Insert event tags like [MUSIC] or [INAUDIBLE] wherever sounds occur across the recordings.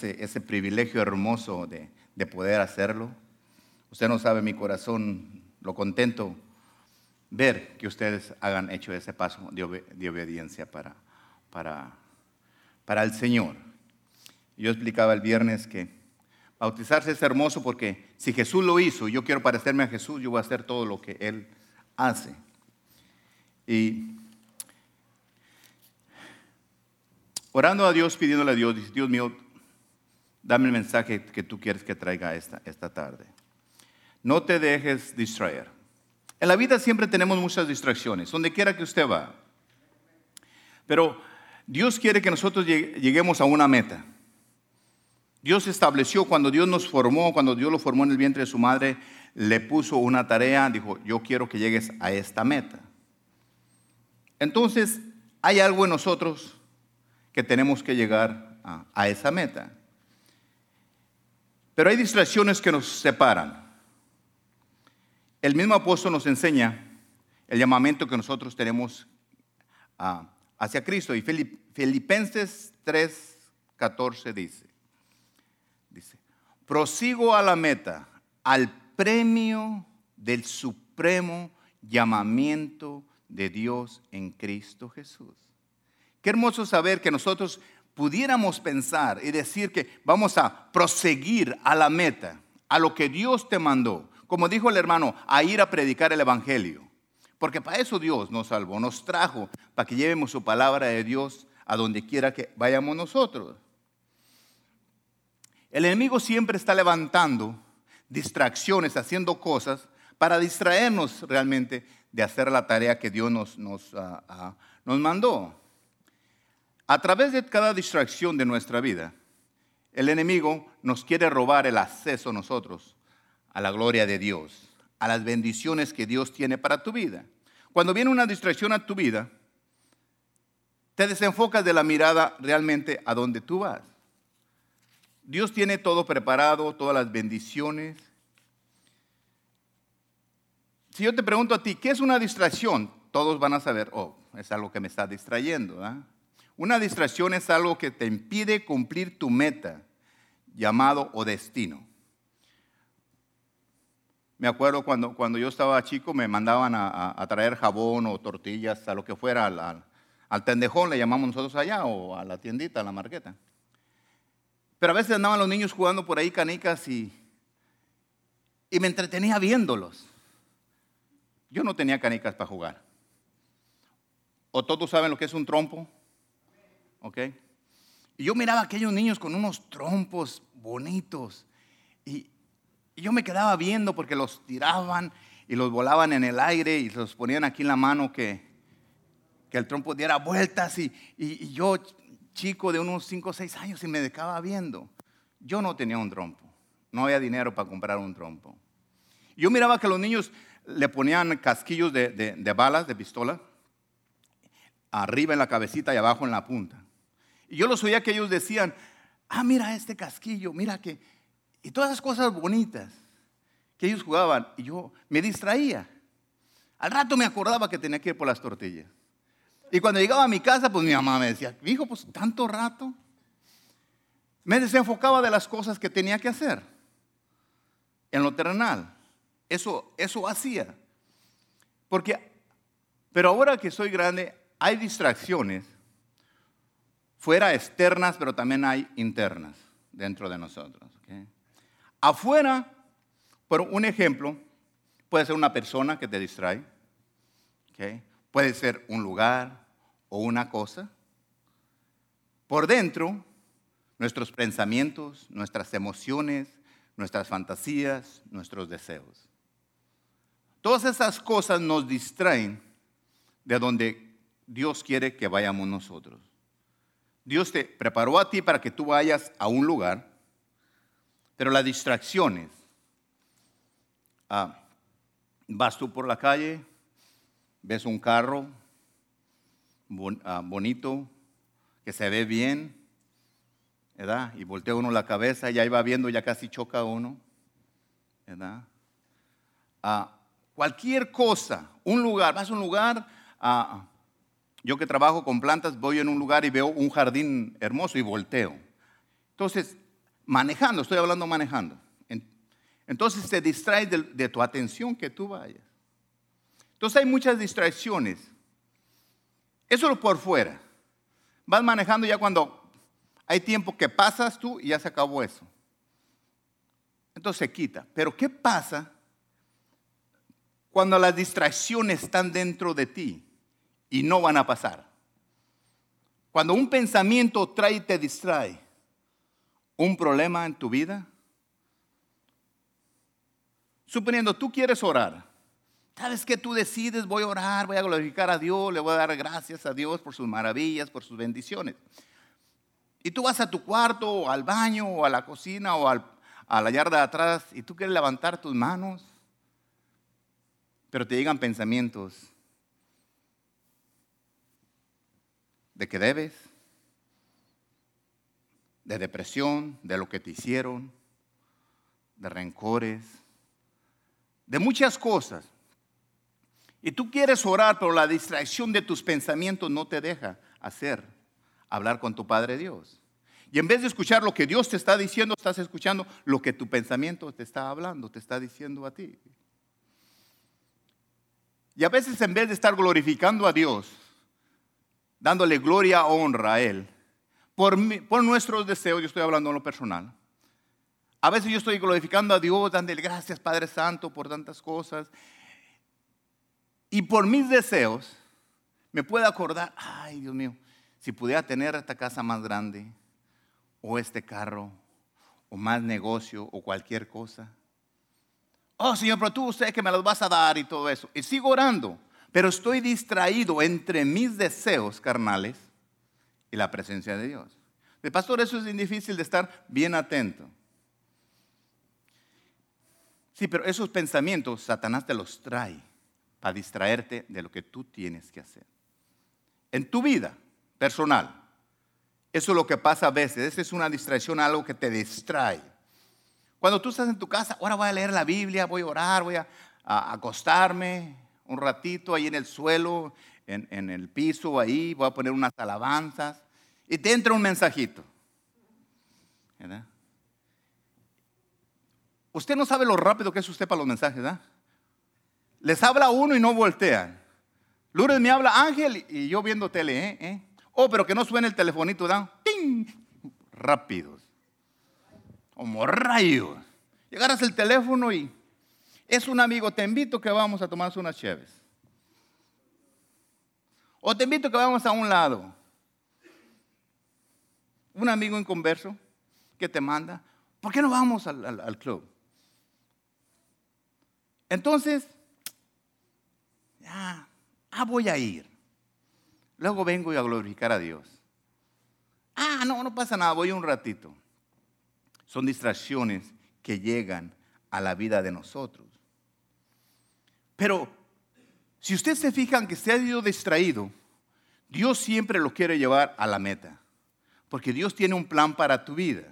ese, privilegio hermoso de, poder hacerlo. Usted no sabe mi corazón, lo contento ver que ustedes hagan hecho ese paso de, obediencia para, para, para el Señor. Yo explicaba el viernes que bautizarse es hermoso porque si Jesús lo hizo yo quiero parecerme a Jesús, yo voy a hacer todo lo que Él hace. Y orando a Dios, pidiéndole a Dios, Dios mío, dame el mensaje que tú quieres que traiga esta, esta tarde. No te dejes distraer. En la vida siempre tenemos muchas distracciones, donde quiera que usted va. Pero Dios quiere que nosotros lleguemos a una meta. Dios estableció, cuando Dios nos formó, cuando Dios lo formó en el vientre de su madre, le puso una tarea, dijo, yo quiero que llegues a esta meta. Entonces, hay algo en nosotros que tenemos que llegar a, a esa meta. Pero hay distracciones que nos separan. El mismo apóstol nos enseña el llamamiento que nosotros tenemos hacia Cristo. Y Filipenses 3, 14 dice, dice, prosigo a la meta, al premio del supremo llamamiento de Dios en Cristo Jesús. Qué hermoso saber que nosotros pudiéramos pensar y decir que vamos a proseguir a la meta, a lo que Dios te mandó, como dijo el hermano, a ir a predicar el Evangelio. Porque para eso Dios nos salvó, nos trajo, para que llevemos su palabra de Dios a donde quiera que vayamos nosotros. El enemigo siempre está levantando distracciones, haciendo cosas para distraernos realmente de hacer la tarea que Dios nos, nos, ah, ah, nos mandó. A través de cada distracción de nuestra vida, el enemigo nos quiere robar el acceso a nosotros a la gloria de Dios, a las bendiciones que Dios tiene para tu vida. Cuando viene una distracción a tu vida, te desenfocas de la mirada realmente a donde tú vas. Dios tiene todo preparado, todas las bendiciones. Si yo te pregunto a ti, ¿qué es una distracción? Todos van a saber, oh, es algo que me está distrayendo. ¿ah? Una distracción es algo que te impide cumplir tu meta, llamado o destino. Me acuerdo cuando, cuando yo estaba chico me mandaban a, traer jabón o tortillas, a lo que fuera, al, tendejón, le llamamos nosotros allá, o a la tiendita, a la marqueta. Pero a veces andaban los niños jugando por ahí canicas y, y me entretenía viéndolos. Yo no tenía canicas para jugar. ¿O todos saben lo que es un trompo? ¿Ok? Y yo miraba a aquellos niños con unos trompos bonitos y, yo me quedaba viendo porque los tiraban y los volaban en el aire y los ponían aquí en la mano que, que el trompo diera vueltas y, y, yo, chico de unos 5 o 6 años, y me quedaba viendo. Yo no tenía un trompo, no había dinero para comprar un trompo. Yo miraba que los niños le ponían casquillos de, de balas, de pistola, arriba en la cabecita y abajo en la punta. Y yo los oía que ellos decían, ah, mira este casquillo, mira que... Y todas esas cosas bonitas que ellos jugaban. Y yo me distraía. Al rato me acordaba que tenía que ir por las tortillas. Y cuando llegaba a mi casa, pues mi mamá me decía, hijo, pues tanto rato. Me desenfocaba de las cosas que tenía que hacer en lo terrenal. Eso, eso hacía. Porque, pero ahora que soy grande, hay distracciones fuera externas, pero también hay internas dentro de nosotros. Afuera, por un ejemplo, puede ser una persona que te distrae, puede ser un lugar o una cosa. Por dentro, nuestros pensamientos, nuestras emociones, nuestras fantasías, nuestros deseos. Todas esas cosas nos distraen de donde Dios quiere que vayamos nosotros. Dios te preparó a ti para que tú vayas a un lugar, pero las distracciones, ah, vas tú por la calle, ves un carro ah, bonito, que se ve bien, ¿verdad? Y voltea uno la cabeza, ya iba viendo, ya casi choca uno, ¿verdad? Ah, cualquier cosa, un lugar, vas a un lugar, a yo que trabajo con plantas, voy en un lugar y veo un jardín hermoso y volteo. Entonces, manejando, estoy hablando manejando. Entonces te distraes de, tu atención que tú vayas. Entonces hay muchas distracciones. Eso es por fuera. Vas manejando ya cuando hay tiempo que pasas tú y ya se acabó eso. Entonces se quita. Pero ¿qué pasa cuando las distracciones están dentro de ti y no van a pasar? Cuando un pensamiento trae y te distrae, un problema en tu vida. Suponiendo tú quieres orar, ¿sabes que tú decides? Voy a orar, voy a glorificar a Dios, le voy a dar gracias a Dios por sus maravillas, por sus bendiciones. Y tú vas a tu cuarto, o al baño, o a la cocina, o a la yarda de atrás, y tú quieres levantar tus manos, pero te llegan pensamientos de que debes, de depresión, de lo que te hicieron, de rencores, de muchas cosas. Y tú quieres orar, pero la distracción de tus pensamientos no te deja hacer, hablar con tu Padre Dios. Y en vez de escuchar lo que Dios te está diciendo, estás escuchando lo que tu pensamiento te está hablando, te está diciendo a ti. Y a veces en vez de estar glorificando a Dios, dándole gloria, honra a Él, por, nuestros deseos, yo estoy hablando en lo personal. A veces yo estoy glorificando a Dios, dándole gracias Padre Santo por tantas cosas. Y por mis deseos, me puedo acordar, ay Dios mío, si pudiera tener esta casa más grande, o este carro, o más negocio, o cualquier cosa. Oh Señor, pero tú usted que me los vas a dar y todo eso. Y sigo orando, pero estoy distraído entre mis deseos carnales y la presencia de Dios. De pastor, eso es difícil de estar bien atento. Sí, pero esos pensamientos Satanás te los trae para distraerte de lo que tú tienes que hacer. En tu vida personal, eso es lo que pasa a veces. Esa es una distracción, algo que te distrae. Cuando tú estás en tu casa, ahora voy a leer la Biblia, voy a orar, voy a, acostarme un ratito ahí en el suelo, en, en el piso, ahí, voy a poner unas alabanzas y te entra un mensajito. ¿verdad? Usted no sabe lo rápido que es usted para los mensajes, ¿verdad? Les habla uno y no voltean. Lourdes me habla Ángel y yo viendo tele, ¿eh? ¿eh? Oh, pero que no suene el telefonito, ¿verdad? ¡Ting! Rápidos. Como rayos. Llegaras el teléfono y es un amigo, te invito que vamos a tomarse unas cheves. O te invito que vamos a un lado un amigo en converso que te manda, ¿por qué no vamos al, club? Entonces, ya, ah, voy a ir. Luego vengo y a glorificar a Dios. Ah, no, no pasa nada, voy un ratito. Son distracciones que llegan a la vida de nosotros. Pero si usted se fija en que se ha ido distraído, Dios siempre lo quiere llevar a la meta. Porque Dios tiene un plan para tu vida.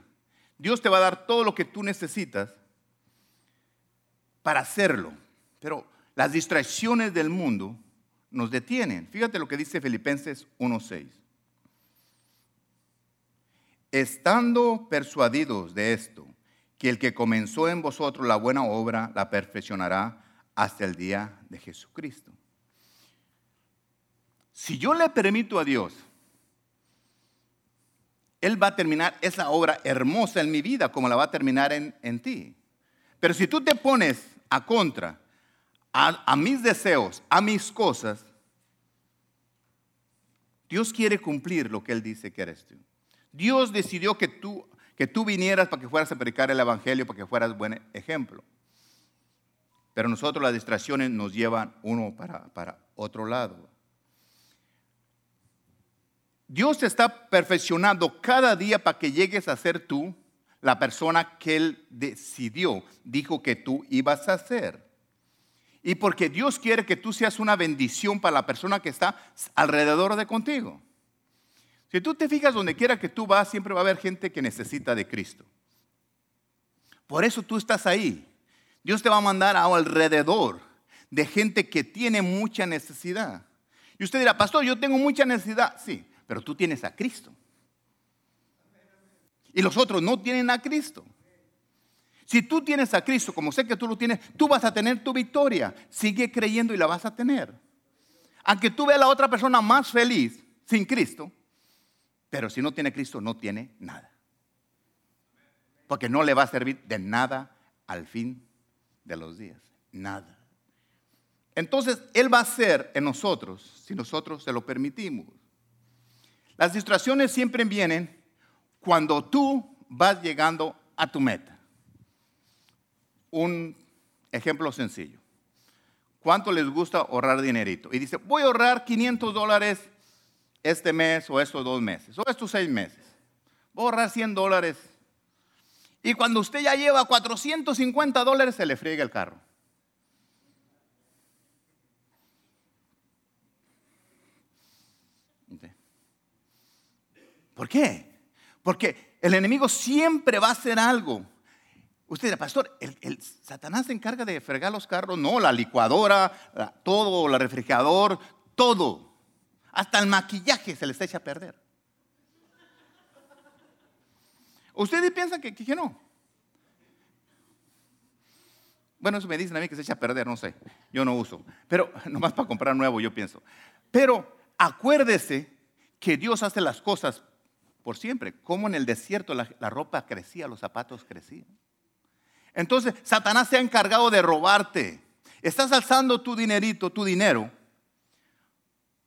Dios te va a dar todo lo que tú necesitas para hacerlo. Pero las distracciones del mundo nos detienen. Fíjate lo que dice Filipenses 1.6. Estando persuadidos de esto, que el que comenzó en vosotros la buena obra la perfeccionará hasta el día de Jesucristo. Si yo le permito a Dios él va a terminar esa obra hermosa en mi vida como la va a terminar en, ti. Pero si tú te pones a contra a, mis deseos, a mis cosas, Dios quiere cumplir lo que Él dice que eres tú. Dios decidió que tú, que tú vinieras para que fueras a predicar el Evangelio, para que fueras buen ejemplo. Pero nosotros las distracciones nos llevan uno para, otro lado. Dios te está perfeccionando cada día para que llegues a ser tú la persona que Él decidió, dijo que tú ibas a ser. Y porque Dios quiere que tú seas una bendición para la persona que está alrededor de contigo. Si tú te fijas donde quiera que tú vas, siempre va a haber gente que necesita de Cristo. Por eso tú estás ahí. Dios te va a mandar alrededor de gente que tiene mucha necesidad. Y usted dirá, pastor, yo tengo mucha necesidad. Sí, pero tú tienes a Cristo. Y los otros no tienen a Cristo. Si tú tienes a Cristo, como sé que tú lo tienes, tú vas a tener tu victoria. Sigue creyendo y la vas a tener. Aunque tú veas a la otra persona más feliz sin Cristo, pero si no tiene Cristo, no tiene nada. Porque no le va a servir de nada al fin de los días. Nada. Entonces, Él va a ser en nosotros si nosotros se lo permitimos. Las distracciones siempre vienen cuando tú vas llegando a tu meta. Un ejemplo sencillo. ¿Cuánto les gusta ahorrar dinerito? Y dice, voy a ahorrar 500 dólares este mes o estos dos meses o estos seis meses. Voy a ahorrar 100 dólares. Y cuando usted ya lleva 450 dólares, se le friega el carro. ¿Por qué? Porque el enemigo siempre va a hacer algo. Usted dirá, pastor, el, Satanás se encarga de fregar los carros. No, la licuadora, todo, el refrigerador, todo. Hasta el maquillaje se les echa a perder. Ustedes piensan que, que, no. Bueno, eso me dicen a mí que se echa a perder, no sé. Yo no uso. Pero [LAUGHS] nomás para comprar nuevo, yo pienso. Pero acuérdese que Dios hace las cosas por siempre. Como en el desierto la, ropa crecía, los zapatos crecían. Entonces, Satanás se ha encargado de robarte. Estás alzando tu dinerito, tu dinero,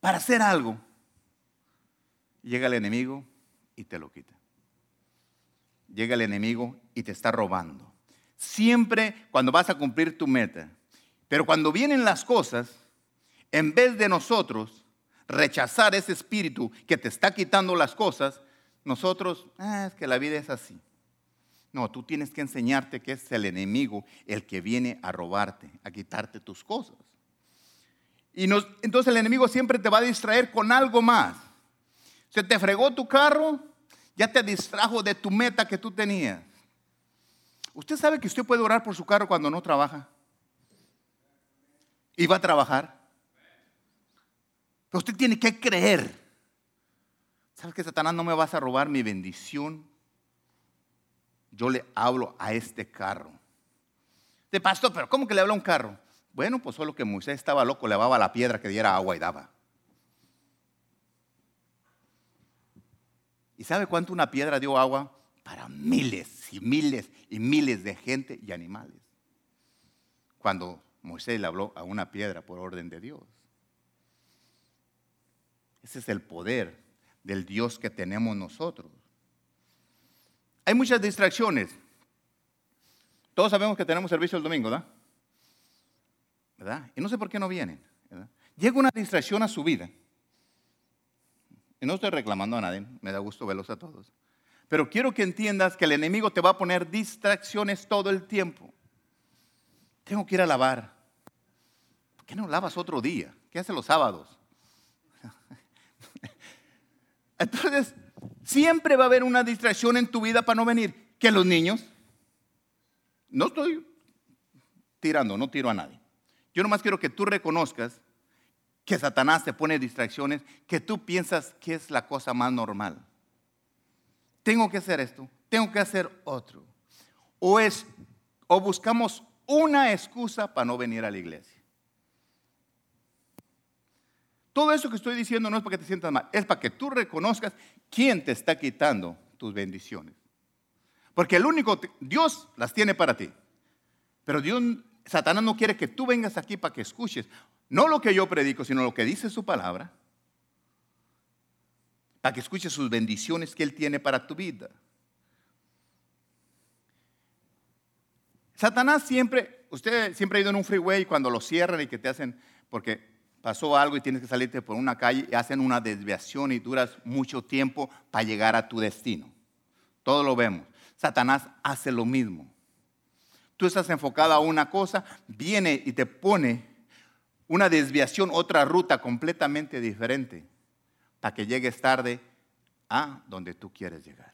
para hacer algo. Llega el enemigo y te lo quita. Llega el enemigo y te está robando. Siempre cuando vas a cumplir tu meta. Pero cuando vienen las cosas, en vez de nosotros rechazar ese espíritu que te está quitando las cosas, nosotros, ah, es que la vida es así. No, tú tienes que enseñarte que es el enemigo el que viene a robarte, a quitarte tus cosas. Y entonces el enemigo siempre te va a distraer con algo más. Se te fregó tu carro, ya te distrajo de tu meta que tú tenías. ¿Usted sabe que usted puede orar por su carro cuando no trabaja? Y va a trabajar. Pero usted tiene que creer ¿Sabes que Satanás no me vas a robar mi bendición? Yo le hablo a este carro. De pastor, pero ¿cómo que le habla a un carro? Bueno, pues solo que Moisés estaba loco, le lavaba la piedra que diera agua y daba. ¿Y sabe cuánto una piedra dio agua? Para miles y miles y miles de gente y animales. Cuando Moisés le habló a una piedra por orden de Dios. Ese es el poder del Dios que tenemos nosotros. Hay muchas distracciones. Todos sabemos que tenemos servicio el domingo, ¿verdad? ¿verdad? Y no sé por qué no vienen. Llega una distracción a su vida. Y no estoy reclamando a nadie, me da gusto verlos a todos. Pero quiero que entiendas que el enemigo te va a poner distracciones todo el tiempo. Tengo que ir a lavar. ¿Por qué no lavas otro día? ¿Qué hace los sábados? [LAUGHS] Entonces, siempre va a haber una distracción en tu vida para no venir. Que los niños, no estoy tirando, no tiro a nadie. Yo nomás quiero que tú reconozcas que Satanás te pone distracciones que tú piensas que es la cosa más normal. Tengo que hacer esto, tengo que hacer otro. O es o buscamos una excusa para no venir a la iglesia. Todo eso que estoy diciendo no es para que te sientas mal, es para que tú reconozcas quién te está quitando tus bendiciones. Porque el único, Dios las tiene para ti. Pero Dios, Satanás no quiere que tú vengas aquí para que escuches, no lo que yo predico, sino lo que dice su palabra, para que escuches sus bendiciones que Él tiene para tu vida. Satanás siempre, usted siempre ha ido en un freeway cuando lo cierran y que te hacen, porque pasó algo y tienes que salirte por una calle y hacen una desviación y duras mucho tiempo para llegar a tu destino. Todo lo vemos. Satanás hace lo mismo. Tú estás enfocado a una cosa, viene y te pone una desviación, otra ruta completamente diferente, para que llegues tarde a donde tú quieres llegar.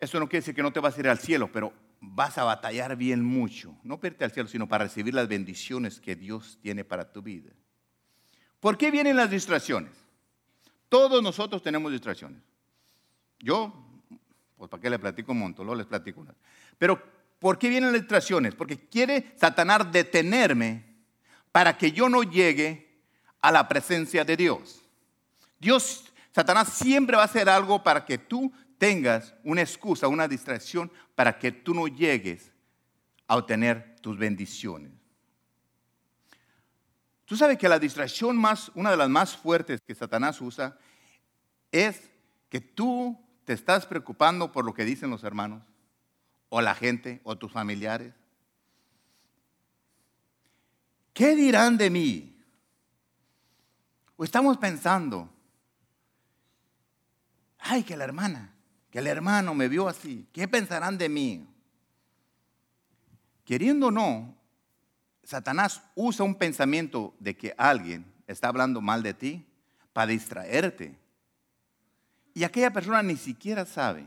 Eso no quiere decir que no te vas a ir al cielo, pero vas a batallar bien mucho, no para irte al cielo, sino para recibir las bendiciones que Dios tiene para tu vida. ¿Por qué vienen las distracciones? Todos nosotros tenemos distracciones. Yo, pues para qué le platico un montón, les platico una. Pero, ¿por qué vienen las distracciones? Porque quiere Satanás detenerme para que yo no llegue a la presencia de Dios. Dios, Satanás siempre va a hacer algo para que tú tengas una excusa, una distracción, para que tú no llegues a obtener tus bendiciones. Tú sabes que la distracción más, una de las más fuertes que Satanás usa, es que tú te estás preocupando por lo que dicen los hermanos, o la gente, o tus familiares. ¿Qué dirán de mí? O estamos pensando, ay, que la hermana, que el hermano me vio así, ¿qué pensarán de mí? Queriendo o no, Satanás usa un pensamiento de que alguien está hablando mal de ti para distraerte. Y aquella persona ni siquiera sabe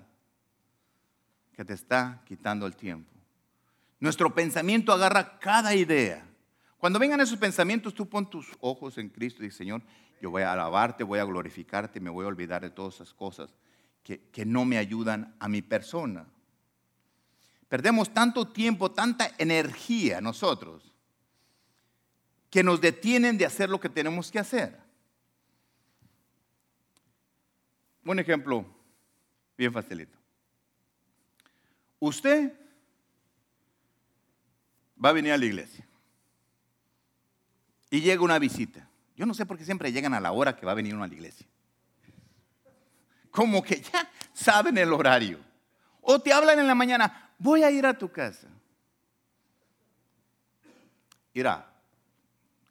que te está quitando el tiempo. Nuestro pensamiento agarra cada idea. Cuando vengan esos pensamientos, tú pon tus ojos en Cristo y dices, Señor, yo voy a alabarte, voy a glorificarte, me voy a olvidar de todas esas cosas que, que no me ayudan a mi persona. Perdemos tanto tiempo, tanta energía nosotros, que nos detienen de hacer lo que tenemos que hacer. Un ejemplo bien facilito. Usted va a venir a la iglesia y llega una visita. Yo no sé por qué siempre llegan a la hora que va a venir uno a la iglesia. Como que ya saben el horario. O te hablan en la mañana, voy a ir a tu casa. Mira,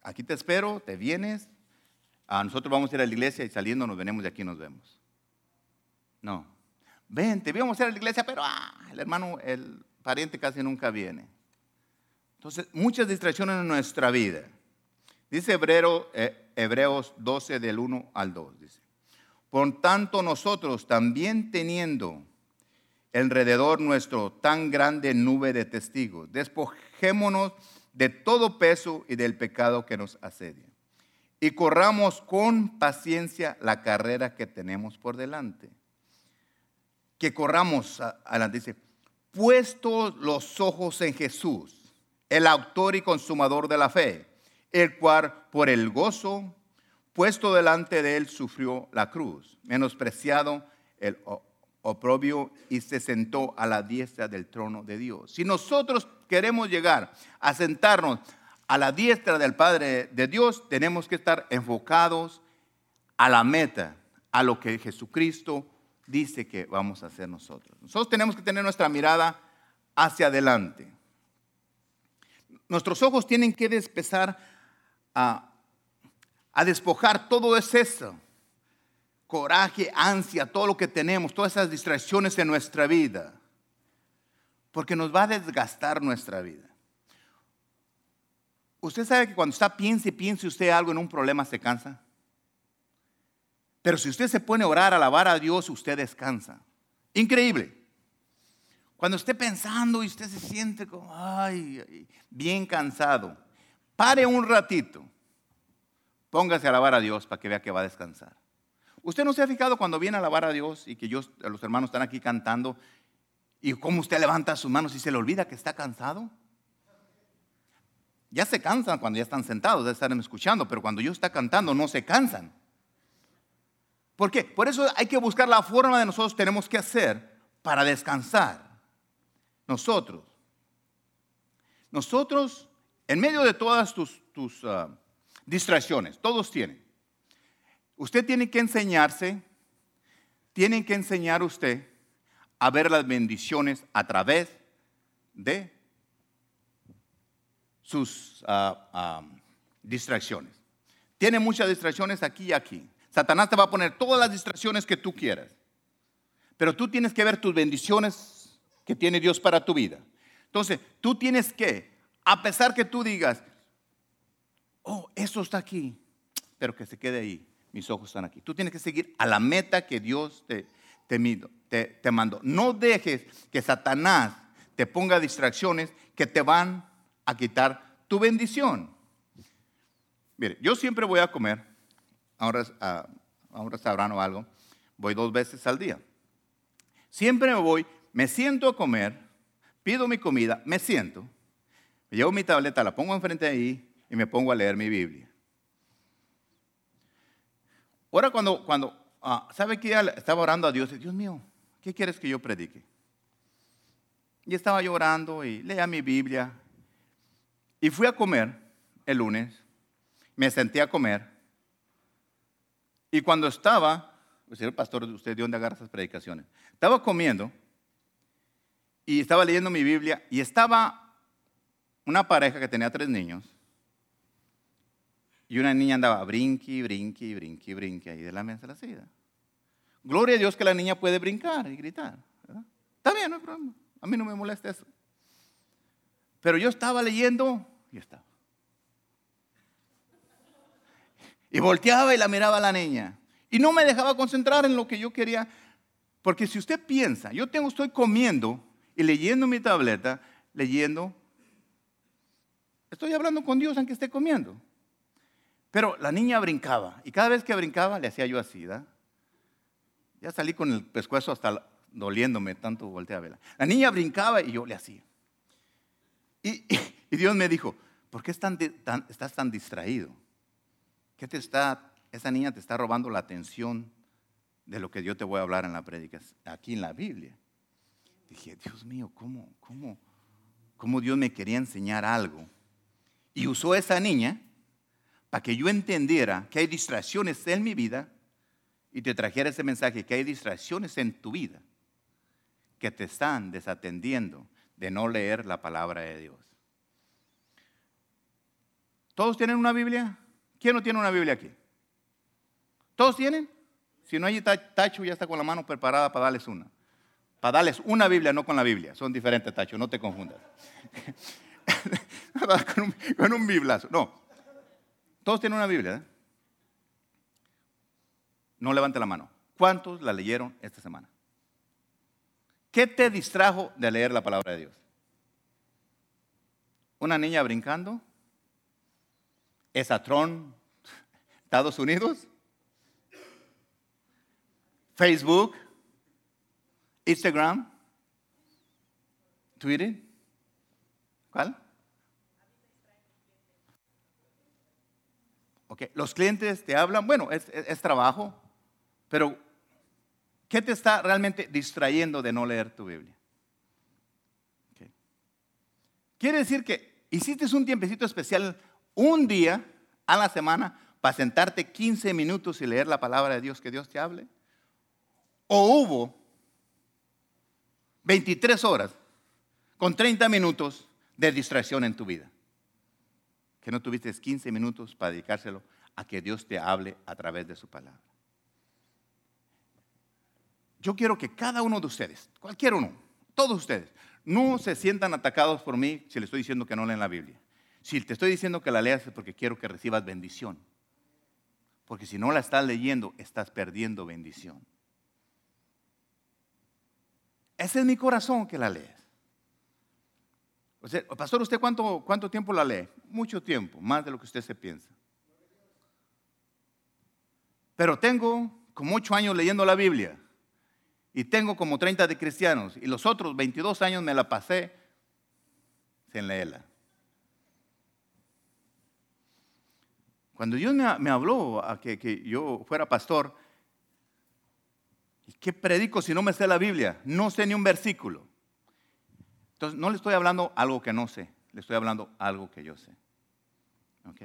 aquí te espero, te vienes. A nosotros vamos a ir a la iglesia y saliendo nos venimos de aquí nos vemos. No. Ven, te vamos a ir a la iglesia, pero ah, el hermano, el pariente casi nunca viene. Entonces, muchas distracciones en nuestra vida. Dice Hebreo, eh, Hebreos 12 del 1 al 2. Dice, por tanto nosotros también teniendo alrededor nuestro tan grande nube de testigos. Despojémonos de todo peso y del pecado que nos asedia. Y corramos con paciencia la carrera que tenemos por delante. Que corramos adelante. Dice, puestos los ojos en Jesús, el autor y consumador de la fe, el cual por el gozo puesto delante de él sufrió la cruz, menospreciado el oprobio y se sentó a la diestra del trono de Dios. Si nosotros queremos llegar a sentarnos a la diestra del Padre de Dios, tenemos que estar enfocados a la meta, a lo que Jesucristo dice que vamos a hacer nosotros. Nosotros tenemos que tener nuestra mirada hacia adelante. Nuestros ojos tienen que empezar a, a despojar todo eso coraje, ansia, todo lo que tenemos, todas esas distracciones en nuestra vida, porque nos va a desgastar nuestra vida. Usted sabe que cuando está piense, piense usted algo en un problema, se cansa. Pero si usted se pone a orar, a alabar a Dios, usted descansa. Increíble. Cuando esté pensando y usted se siente como, ay, bien cansado, pare un ratito, póngase a alabar a Dios para que vea que va a descansar. ¿Usted no se ha fijado cuando viene a alabar a Dios y que yo, los hermanos están aquí cantando y cómo usted levanta sus manos y se le olvida que está cansado? Ya se cansan cuando ya están sentados, ya están escuchando, pero cuando yo está cantando no se cansan. ¿Por qué? Por eso hay que buscar la forma de nosotros tenemos que hacer para descansar. Nosotros. Nosotros, en medio de todas tus, ah, distracciones, todos tienen. Usted tiene que enseñarse, tiene que enseñar usted a ver las bendiciones a través de sus ah, ah, distracciones. Tiene muchas distracciones aquí y aquí. Satanás te va a poner todas las distracciones que tú quieras. Pero tú tienes que ver tus bendiciones que tiene Dios para tu vida. Entonces, tú tienes que, a pesar que tú digas, oh, eso está aquí, pero que se quede ahí mis ojos están aquí. Tú tienes que seguir a la meta que Dios te, te, te, mandó. No dejes que Satanás te ponga distracciones que te van a quitar tu bendición. Mire, yo siempre voy a comer, ahora a, un restaurante o algo, voy dos veces al día. Siempre me voy, me siento a comer, pido mi comida, me siento, llevo mi tableta, la pongo enfrente de ahí y me pongo a leer mi Biblia. Ahora cuando, cuando ah, ¿sabe que estaba orando a Dios? Dios mío, ¿qué quieres que yo predique? Y estaba llorando y leía mi Biblia. Y fui a comer el lunes, me senté a comer. Y cuando estaba, pues, señor pastor, ¿usted de dónde agarra esas predicaciones? Estaba comiendo y estaba leyendo mi Biblia y estaba una pareja que tenía tres niños y una niña andaba brinqui, brinqui, brinqui, brinqui ahí de la mesa de la silla. Gloria a Dios que la niña puede brincar y gritar. Está bien, no hay problema. A mí no me molesta eso. Pero yo estaba leyendo y estaba. Y volteaba y la miraba a la niña. Y no me dejaba concentrar en lo que yo quería. Porque si usted piensa, yo tengo, estoy comiendo y leyendo mi tableta, leyendo, estoy hablando con Dios aunque esté comiendo. Pero la niña brincaba y cada vez que brincaba le hacía yo así, ¿verdad? Ya salí con el pescuezo hasta doliéndome, tanto volteé a verla. La niña brincaba y yo le hacía. Y, Dios me dijo, ¿por qué estás tan distraído? ¿Qué te está, esa niña te está robando la atención de lo que yo te voy a hablar en la prédica, aquí en la Biblia? Dije, Dios mío, ¿cómo, cómo, cómo Dios me quería enseñar algo? Y usó esa niña para que yo entendiera que hay distracciones en mi vida y te trajera ese mensaje, que hay distracciones en tu vida que te están desatendiendo de no leer la palabra de Dios. ¿Todos tienen una Biblia? ¿Quién no tiene una Biblia aquí? ¿Todos tienen? Si no hay tacho, ya está con la mano preparada para darles una. Para darles una Biblia, no con la Biblia. Son diferentes tachos, no te confundas. [LAUGHS] con, un, con biblazo. No, todos tienen una Biblia. ¿eh? No levante la mano. ¿Cuántos la leyeron esta semana? ¿Qué te distrajo de leer la palabra de Dios? ¿Una niña brincando? ¿Esatron? ¿Estados Unidos? ¿Facebook? ¿Instagram? ¿Twitter? ¿Cuál? Los clientes te hablan, bueno, es, trabajo, pero ¿qué te está realmente distrayendo de no leer tu Biblia? Quiere decir que hiciste un tiempecito especial un día a la semana para sentarte 15 minutos y leer la palabra de Dios, que Dios te hable. O hubo 23 horas con 30 minutos de distracción en tu vida que no tuviste 15 minutos para dedicárselo a que Dios te hable a través de su palabra. Yo quiero que cada uno de ustedes, cualquier uno, todos ustedes, no se sientan atacados por mí si le estoy diciendo que no leen la Biblia. Si te estoy diciendo que la leas es porque quiero que recibas bendición. Porque si no la estás leyendo, estás perdiendo bendición. Ese es mi corazón que la lees pastor, ¿usted cuánto, cuánto tiempo la lee? Mucho tiempo, más de lo que usted se piensa. Pero tengo como ocho años leyendo la Biblia y tengo como 30 de cristianos y los otros 22 años me la pasé sin leerla. Cuando Dios me, habló a que, yo fuera pastor, ¿y qué predico si no me sé la Biblia? No sé ni un versículo. Entonces, no le estoy hablando algo que no sé, le estoy hablando algo que yo sé. ¿Ok?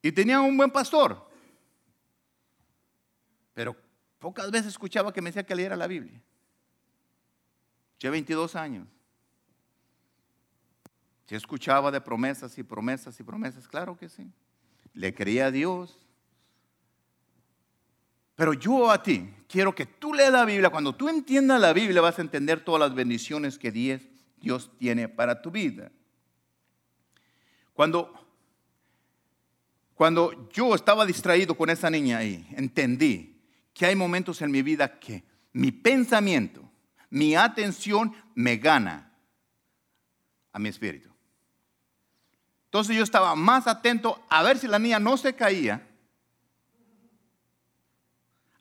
Y tenía un buen pastor, pero pocas veces escuchaba que me decía que leyera la Biblia. Llevo 22 años. Si escuchaba de promesas y promesas y promesas, claro que sí. Le creía a Dios, pero yo a ti quiero que tú leas la Biblia. Cuando tú entiendas la Biblia vas a entender todas las bendiciones que Dios tiene para tu vida. Cuando, cuando yo estaba distraído con esa niña ahí, entendí que hay momentos en mi vida que mi pensamiento, mi atención me gana a mi espíritu. Entonces yo estaba más atento a ver si la niña no se caía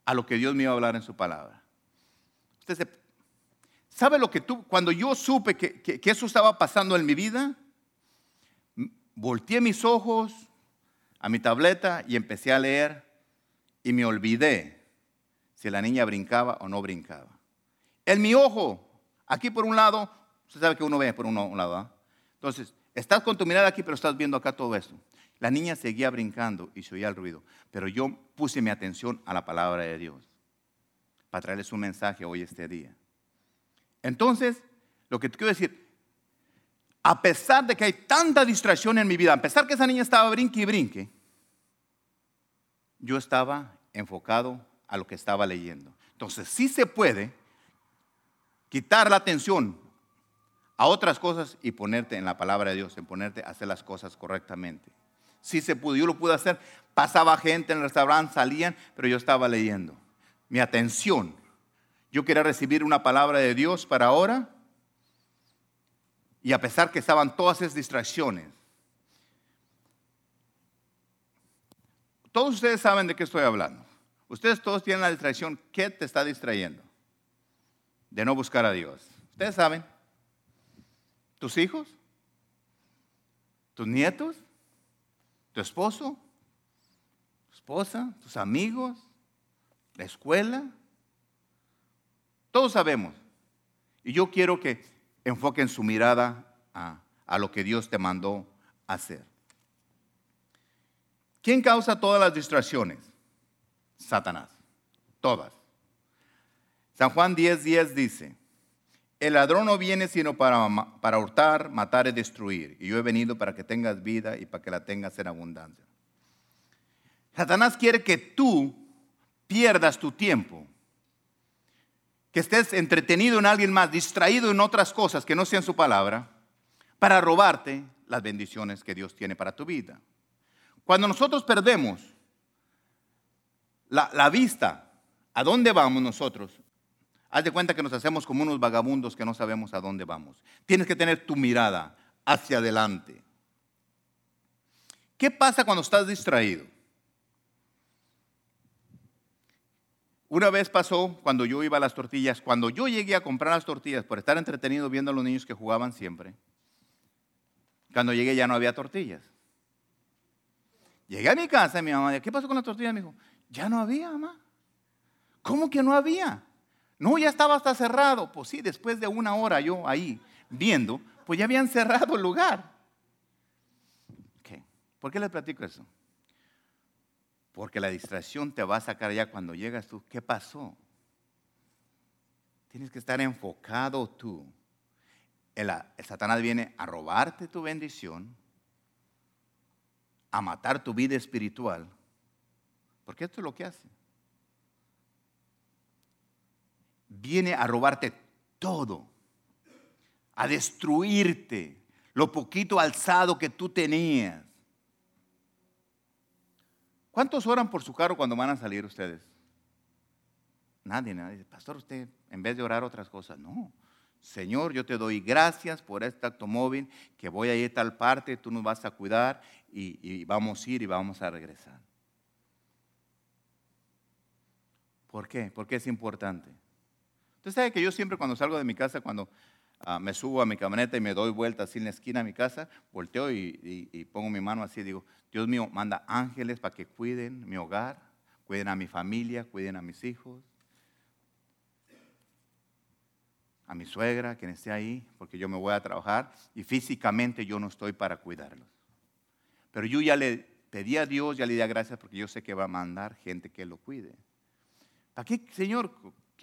a lo que Dios me iba a hablar en su palabra. Usted ¿Sabe lo que tú, cuando yo supe que, que eso estaba pasando en mi vida? Volteé mis ojos a mi tableta y empecé a leer y me olvidé si la niña brincaba o no brincaba. En mi ojo, aquí por un lado, usted sabe que uno ve por un lado, Entonces, estás con tu mirada aquí, pero estás viendo acá todo esto. La niña seguía brincando y se oía el ruido, pero yo puse mi atención a la palabra de Dios para traerles un mensaje hoy este día. Entonces, lo que te quiero decir, a pesar de que hay tanta distracción en mi vida, a pesar que esa niña estaba brinque y brinque, yo estaba enfocado a lo que estaba leyendo. Entonces, sí se puede quitar la atención a otras cosas y ponerte en la palabra de Dios, en ponerte a hacer las cosas correctamente. Sí se pudo, yo lo pude hacer. Pasaba gente en el restaurante, salían, pero yo estaba leyendo. Mi atención. Yo quería recibir una palabra de Dios para ahora. Y a pesar que estaban todas esas distracciones, todos ustedes saben de qué estoy hablando. Ustedes todos tienen la distracción. ¿Qué te está distrayendo? De no buscar a Dios. Ustedes saben. ¿Tus hijos? ¿Tus nietos? ¿Tu esposo? ¿Tu esposa? ¿Tus amigos? ¿La escuela? Todos sabemos. Y yo quiero que enfoquen su mirada a, lo que Dios te mandó hacer. ¿Quién causa todas las distracciones? Satanás. Todas. San Juan 10:10 10 dice, el ladrón no viene sino para, para hurtar, matar y destruir. Y yo he venido para que tengas vida y para que la tengas en abundancia. Satanás quiere que tú pierdas tu tiempo, que estés entretenido en alguien más, distraído en otras cosas que no sean su palabra, para robarte las bendiciones que Dios tiene para tu vida. Cuando nosotros perdemos la, vista, ¿a dónde vamos nosotros? Haz de cuenta que nos hacemos como unos vagabundos que no sabemos a dónde vamos. Tienes que tener tu mirada hacia adelante. ¿Qué pasa cuando estás distraído? Una vez pasó cuando yo iba a las tortillas, cuando yo llegué a comprar las tortillas por estar entretenido viendo a los niños que jugaban siempre, cuando llegué ya no había tortillas. Llegué a mi casa y mi mamá, ¿qué pasó con las tortillas? Me dijo, ya no había, mamá. ¿Cómo que no había? No, ya estaba hasta cerrado. Pues sí, después de una hora yo ahí viendo, pues ya habían [LAUGHS] cerrado el lugar. ¿Por qué les platico eso? Porque la distracción te va a sacar ya cuando llegas tú. ¿Qué pasó? Tienes que estar enfocado tú. el Satanás viene a robarte tu bendición, a matar tu vida espiritual porque esto es lo que hace. Viene a robarte todo, a destruirte lo poquito alzado que tú tenías. ¿Cuántos oran por su carro cuando van a salir ustedes? Nadie, nadie. Pastor, usted en vez de orar otras cosas, no. Señor, yo te doy gracias por este automóvil que voy a ir a tal parte, tú nos vas a cuidar y, y vamos a ir y vamos a regresar. ¿Por qué? Porque es importante. Usted sabe que yo siempre cuando salgo de mi casa, cuando ah, me subo a mi camioneta y me doy vuelta así en la esquina de mi casa, volteo y, pongo mi mano así, digo, Dios mío, manda ángeles para que cuiden mi hogar, cuiden a mi familia, cuiden a mis hijos, a mi suegra, quien esté ahí, porque yo me voy a trabajar y físicamente yo no estoy para cuidarlos. Pero yo ya le pedí a Dios, ya le di gracias porque yo sé que va a mandar gente que lo cuide. ¿Para qué, Señor,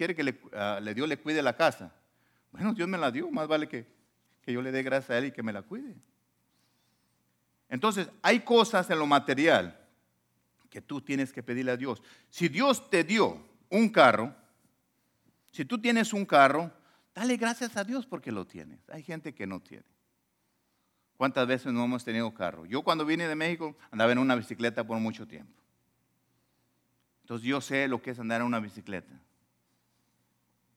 quiere que le, uh, le, Dios le cuide la casa? Bueno, Dios me la dio, más vale que, que yo le dé gracias a Él y que me la cuide. Entonces, hay cosas en lo material que tú tienes que pedirle a Dios. Si Dios te dio un carro, si tú tienes un carro, dale gracias a Dios porque lo tienes. Hay gente que no tiene. ¿Cuántas veces no hemos tenido carro? Yo cuando vine de México andaba en una bicicleta por mucho tiempo. Entonces yo sé lo que es andar en una bicicleta.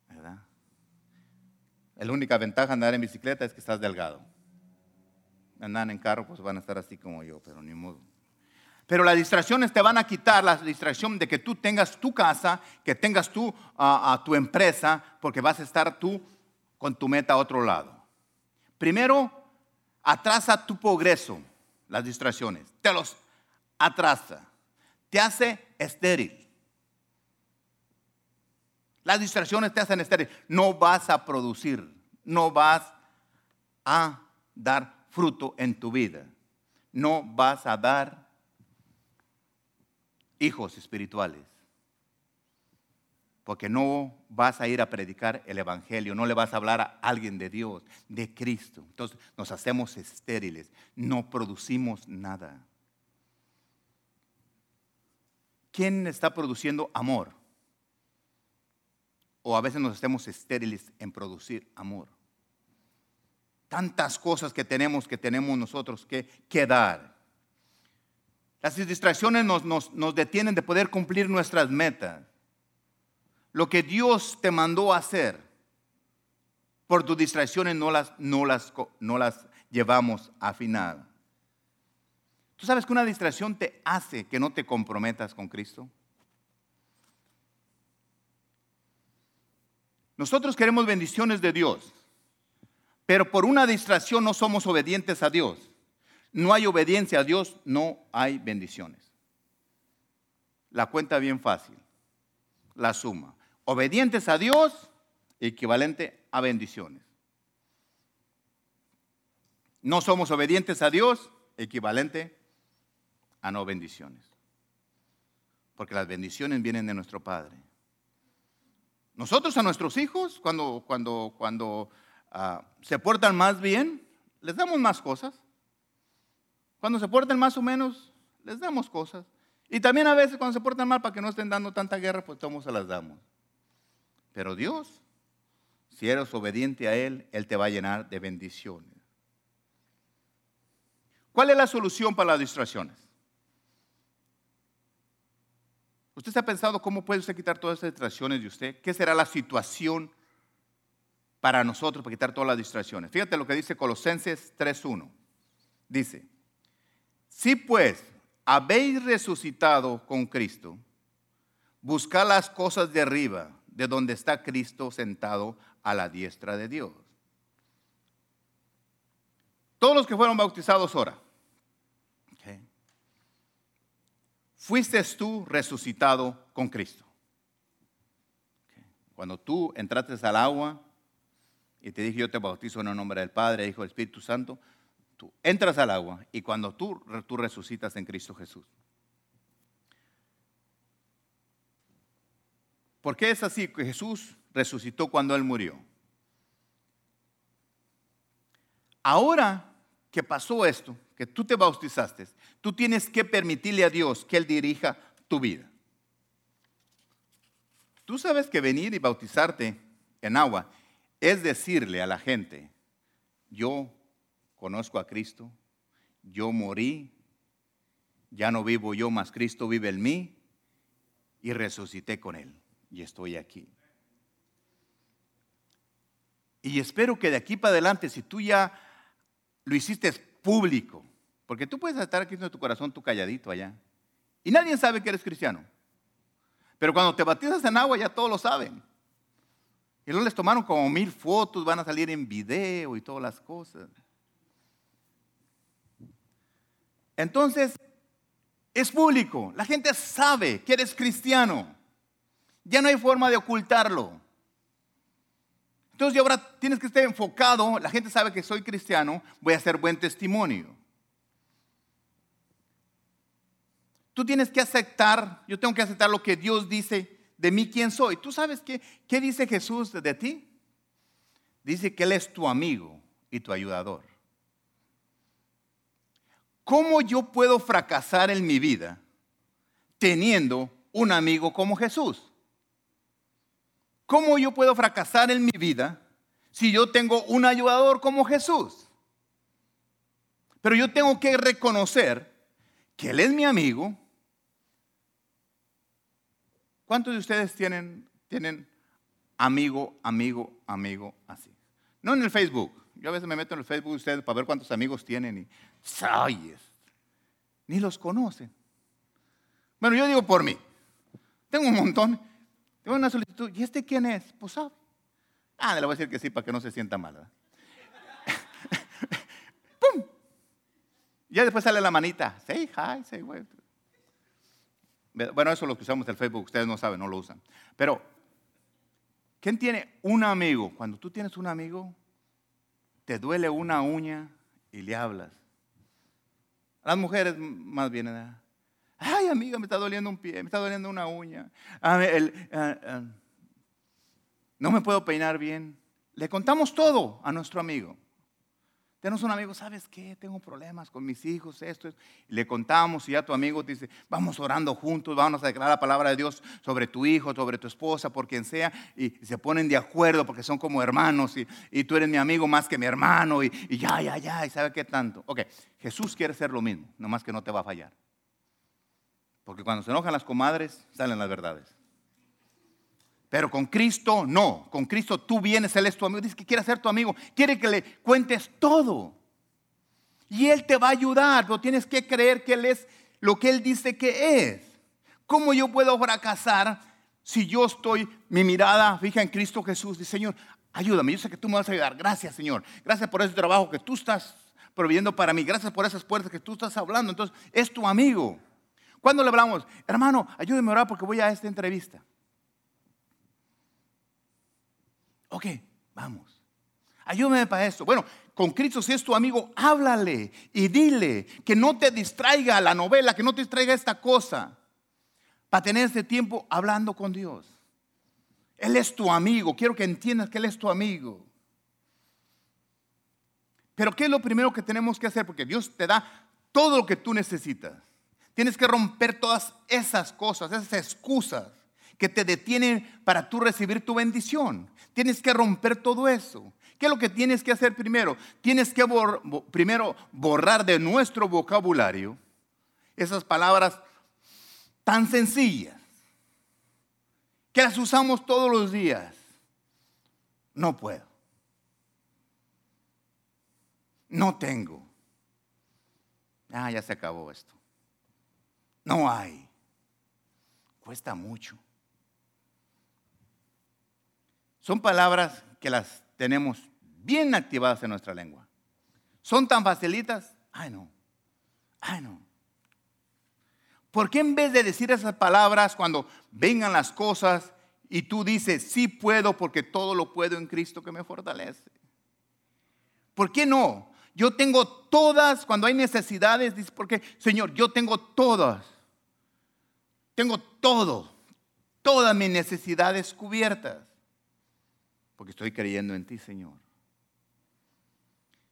¿Verdad? La única ventaja de andar en bicicleta es que estás delgado. Andan en carro, pues van a estar así como yo, pero ni modo. Pero las distracciones te van a quitar la distracción de que tú tengas tu casa, que tengas tu, a tu empresa, porque vas a estar tú con tu meta a otro lado. Primero, atrasa tu progreso, las distracciones. Te los atrasa. Te hace estéril. Las distracciones te hacen estéril. No vas a producir, no vas a dar fruto en tu vida. No vas a dar hijos espirituales. Porque no vas a ir a predicar el Evangelio, no le vas a hablar a alguien de Dios, de Cristo. Entonces nos hacemos estériles, no producimos nada. ¿Quién está produciendo amor? O a veces nos hacemos estériles en producir amor. Tantas cosas que tenemos que tenemos nosotros que, que dar. Las distracciones nos, nos detienen de poder cumplir nuestras metas lo que Dios te mandó a hacer, por tus distracciones no las, no las, no las llevamos a final. ¿Tú sabes que una distracción te hace que no te comprometas con Cristo? Nosotros queremos bendiciones de Dios, pero por una distracción no somos obedientes a Dios. No hay obediencia a Dios, no hay bendiciones. La cuenta bien fácil, la suma obedientes a Dios, equivalente a bendiciones. No somos obedientes a Dios, equivalente a no bendiciones. Porque las bendiciones vienen de nuestro Padre. Nosotros a nuestros hijos, cuando, cuando, cuando ah, se portan más bien, les damos más cosas. Cuando se portan más o menos, les damos cosas. Y también a veces cuando se portan mal, para que no estén dando tanta guerra, pues todos se las damos. Pero Dios, si eres obediente a Él, Él te va a llenar de bendiciones. ¿Cuál es la solución para las distracciones? ¿Usted se ha pensado cómo puede usted quitar todas esas distracciones de usted? ¿Qué será la situación para nosotros para quitar todas las distracciones? Fíjate lo que dice Colosenses 3.1. Dice, si pues habéis resucitado con Cristo, buscad las cosas de arriba de donde está Cristo sentado a la diestra de Dios. Todos los que fueron bautizados ahora, fuiste tú resucitado con Cristo. Cuando tú entraste al agua y te dije yo te bautizo en el nombre del Padre, Hijo del Espíritu Santo, tú entras al agua y cuando tú, tú resucitas en Cristo Jesús. ¿Por qué es así que Jesús resucitó cuando Él murió? Ahora que pasó esto, que tú te bautizaste, tú tienes que permitirle a Dios que Él dirija tu vida. Tú sabes que venir y bautizarte en agua es decirle a la gente, yo conozco a Cristo, yo morí, ya no vivo yo, mas Cristo vive en mí y resucité con Él y estoy aquí. Y espero que de aquí para adelante, si tú ya lo hiciste público, porque tú puedes estar aquí en tu corazón, tú calladito allá, y nadie sabe que eres cristiano. Pero cuando te bautizas en agua ya todos lo saben. Y luego les tomaron como mil fotos, van a salir en video y todas las cosas. Entonces, es público. La gente sabe que eres cristiano. Ya no hay forma de ocultarlo. Entonces, ahora tienes que estar enfocado. La gente sabe que soy cristiano, voy a hacer buen testimonio. Tú tienes que aceptar, yo tengo que aceptar lo que Dios dice de mí, quién soy. ¿Tú sabes qué, qué dice Jesús de ti? Dice que Él es tu amigo y tu ayudador. ¿Cómo yo puedo fracasar en mi vida teniendo un amigo como Jesús? ¿Cómo yo puedo fracasar en mi vida si yo tengo un ayudador como Jesús? Pero yo tengo que reconocer que Él es mi amigo. ¿Cuántos de ustedes tienen, tienen amigo, amigo, amigo así? No en el Facebook. Yo a veces me meto en el Facebook de ustedes para ver cuántos amigos tienen y ¡ay! Ni los conocen. Bueno, yo digo por mí. Tengo un montón. Tengo una solicitud. ¿Y este quién es? Pues sabe. Ah, le voy a decir que sí para que no se sienta mal. [LAUGHS] ¡Pum! Ya después sale la manita. Say hi, say. Bueno, eso lo que usamos del Facebook. Ustedes no saben, no lo usan. Pero, ¿quién tiene un amigo? Cuando tú tienes un amigo, te duele una uña y le hablas. las mujeres más bien, ay amiga, me está doliendo un pie, me está doliendo una uña. Ah, ah, no me puedo peinar bien. Le contamos todo a nuestro amigo. Tenemos un amigo, ¿sabes qué? Tengo problemas con mis hijos, esto. le contamos y ya tu amigo dice, vamos orando juntos, vamos a declarar la palabra de Dios sobre tu hijo, sobre tu esposa, por quien sea. Y, se ponen de acuerdo porque son como hermanos y, tú eres mi amigo más que mi hermano y, y ya, ya, ya, y sabe qué tanto. Ok, Jesús quiere ser lo mismo, nomás que no te va a fallar. Porque cuando se enojan las comadres, salen las verdades. Pero con Cristo no. Con Cristo tú vienes, Él es tu amigo. Dice que quiere ser tu amigo. Quiere que le cuentes todo. Y Él te va a ayudar. Pero tienes que creer que Él es lo que Él dice que es. ¿Cómo yo puedo fracasar si yo estoy, mi mirada fija en Cristo Jesús? Dice, Señor, ayúdame. Yo sé que tú me vas a ayudar. Gracias, Señor. Gracias por ese trabajo que tú estás proveyendo para mí. Gracias por esas puertas que tú estás hablando. Entonces, es tu amigo. Cuando le hablamos, hermano, ayúdeme a orar porque voy a esta entrevista. Ok, vamos. Ayúdame para esto. Bueno, con Cristo, si es tu amigo, háblale y dile que no te distraiga la novela, que no te distraiga esta cosa, para tener este tiempo hablando con Dios. Él es tu amigo. Quiero que entiendas que Él es tu amigo. Pero ¿qué es lo primero que tenemos que hacer? Porque Dios te da todo lo que tú necesitas. Tienes que romper todas esas cosas, esas excusas que te detienen para tú recibir tu bendición. Tienes que romper todo eso. ¿Qué es lo que tienes que hacer primero? Tienes que primero borrar de nuestro vocabulario esas palabras tan sencillas que las usamos todos los días. No puedo. No tengo. Ah, ya se acabó esto. No hay. Cuesta mucho. Son palabras que las tenemos bien activadas en nuestra lengua. ¿Son tan facilitas? Ay, no. Ay, no. ¿Por qué en vez de decir esas palabras cuando vengan las cosas y tú dices, sí puedo porque todo lo puedo en Cristo que me fortalece? ¿Por qué no? Yo tengo todas, cuando hay necesidades, dice, porque Señor, yo tengo todas. Tengo todo, todas mis necesidades cubiertas porque estoy creyendo en ti, Señor.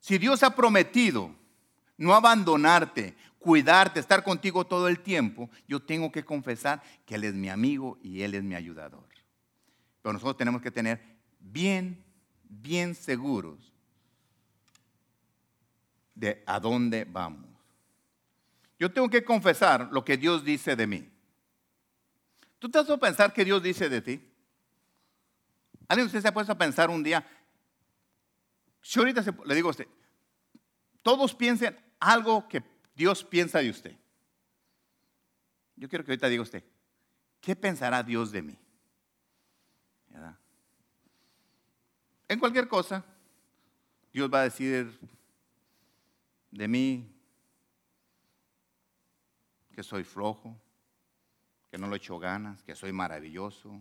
Si Dios ha prometido no abandonarte, cuidarte, estar contigo todo el tiempo, yo tengo que confesar que Él es mi amigo y Él es mi ayudador. Pero nosotros tenemos que tener bien, bien seguros de a dónde vamos. Yo tengo que confesar lo que Dios dice de mí. ¿Tú te has a pensar que Dios dice de ti? ¿Alguien de ustedes se ha puesto a pensar un día? Yo ahorita le digo a usted, todos piensen algo que Dios piensa de usted. Yo quiero que ahorita diga usted, ¿qué pensará Dios de mí? En cualquier cosa, Dios va a decir de mí que soy flojo, que no lo he hecho ganas, que soy maravilloso,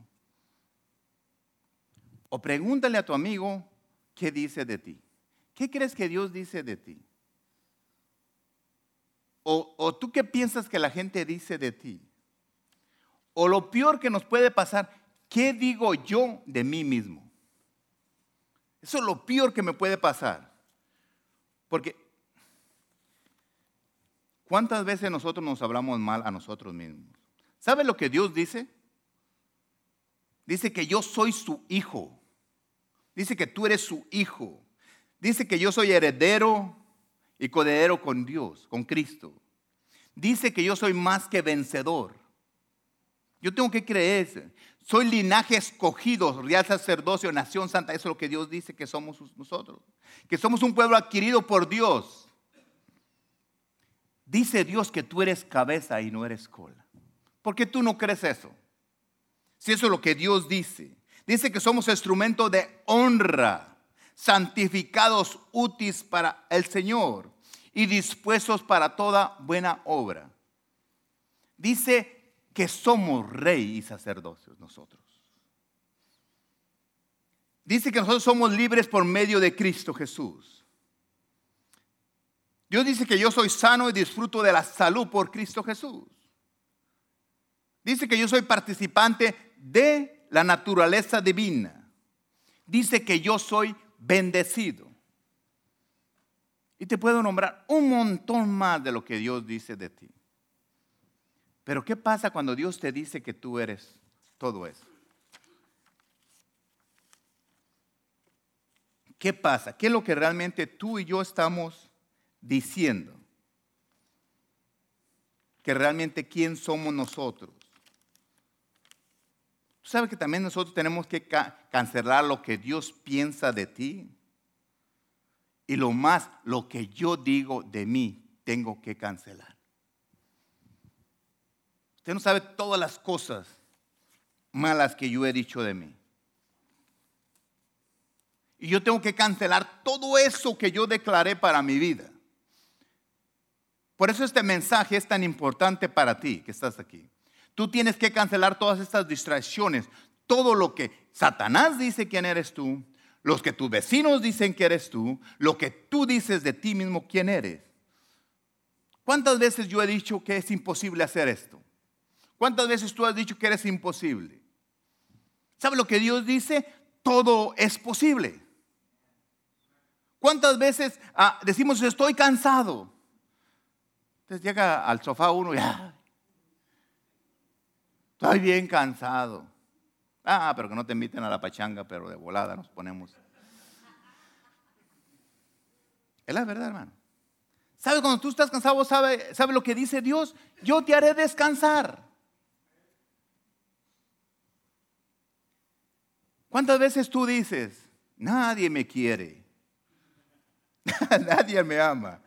o pregúntale a tu amigo qué dice de ti. ¿Qué crees que Dios dice de ti? O, tú qué piensas que la gente dice de ti. O lo peor que nos puede pasar, ¿qué digo yo de mí mismo? Eso es lo peor que me puede pasar. Porque, ¿cuántas veces nosotros nos hablamos mal a nosotros mismos? ¿Sabe lo que Dios dice? Dice que yo soy su hijo. Dice que tú eres su hijo. Dice que yo soy heredero y codeero con Dios, con Cristo. Dice que yo soy más que vencedor. Yo tengo que creer. Soy linaje escogido, real sacerdocio, nación santa. Eso es lo que Dios dice que somos nosotros. Que somos un pueblo adquirido por Dios. Dice Dios que tú eres cabeza y no eres cola. ¿Por qué tú no crees eso? Si eso es lo que Dios dice. Dice que somos instrumento de honra, santificados útiles para el Señor y dispuestos para toda buena obra. Dice que somos rey y sacerdocios nosotros. Dice que nosotros somos libres por medio de Cristo Jesús. Dios dice que yo soy sano y disfruto de la salud por Cristo Jesús. Dice que yo soy participante de la naturaleza divina. Dice que yo soy bendecido. Y te puedo nombrar un montón más de lo que Dios dice de ti. Pero ¿qué pasa cuando Dios te dice que tú eres todo eso? ¿Qué pasa? ¿Qué es lo que realmente tú y yo estamos diciendo? Que realmente quién somos nosotros. ¿Tú sabes que también nosotros tenemos que cancelar lo que Dios piensa de ti? Y lo más, lo que yo digo de mí, tengo que cancelar. Usted no sabe todas las cosas malas que yo he dicho de mí. Y yo tengo que cancelar todo eso que yo declaré para mi vida. Por eso este mensaje es tan importante para ti que estás aquí. Tú tienes que cancelar todas estas distracciones, todo lo que Satanás dice quién eres tú, los que tus vecinos dicen que eres tú, lo que tú dices de ti mismo quién eres. ¿Cuántas veces yo he dicho que es imposible hacer esto? ¿Cuántas veces tú has dicho que eres imposible? ¿Sabe lo que Dios dice? Todo es posible. ¿Cuántas veces ah, decimos estoy cansado? Entonces llega al sofá uno y ya, estoy bien cansado. Ah, pero que no te inviten a la pachanga, pero de volada nos ponemos. Es la verdad, hermano. ¿Sabe cuando tú estás cansado, sabe, sabe lo que dice Dios? Yo te haré descansar. ¿Cuántas veces tú dices, nadie me quiere? [LAUGHS] nadie me ama.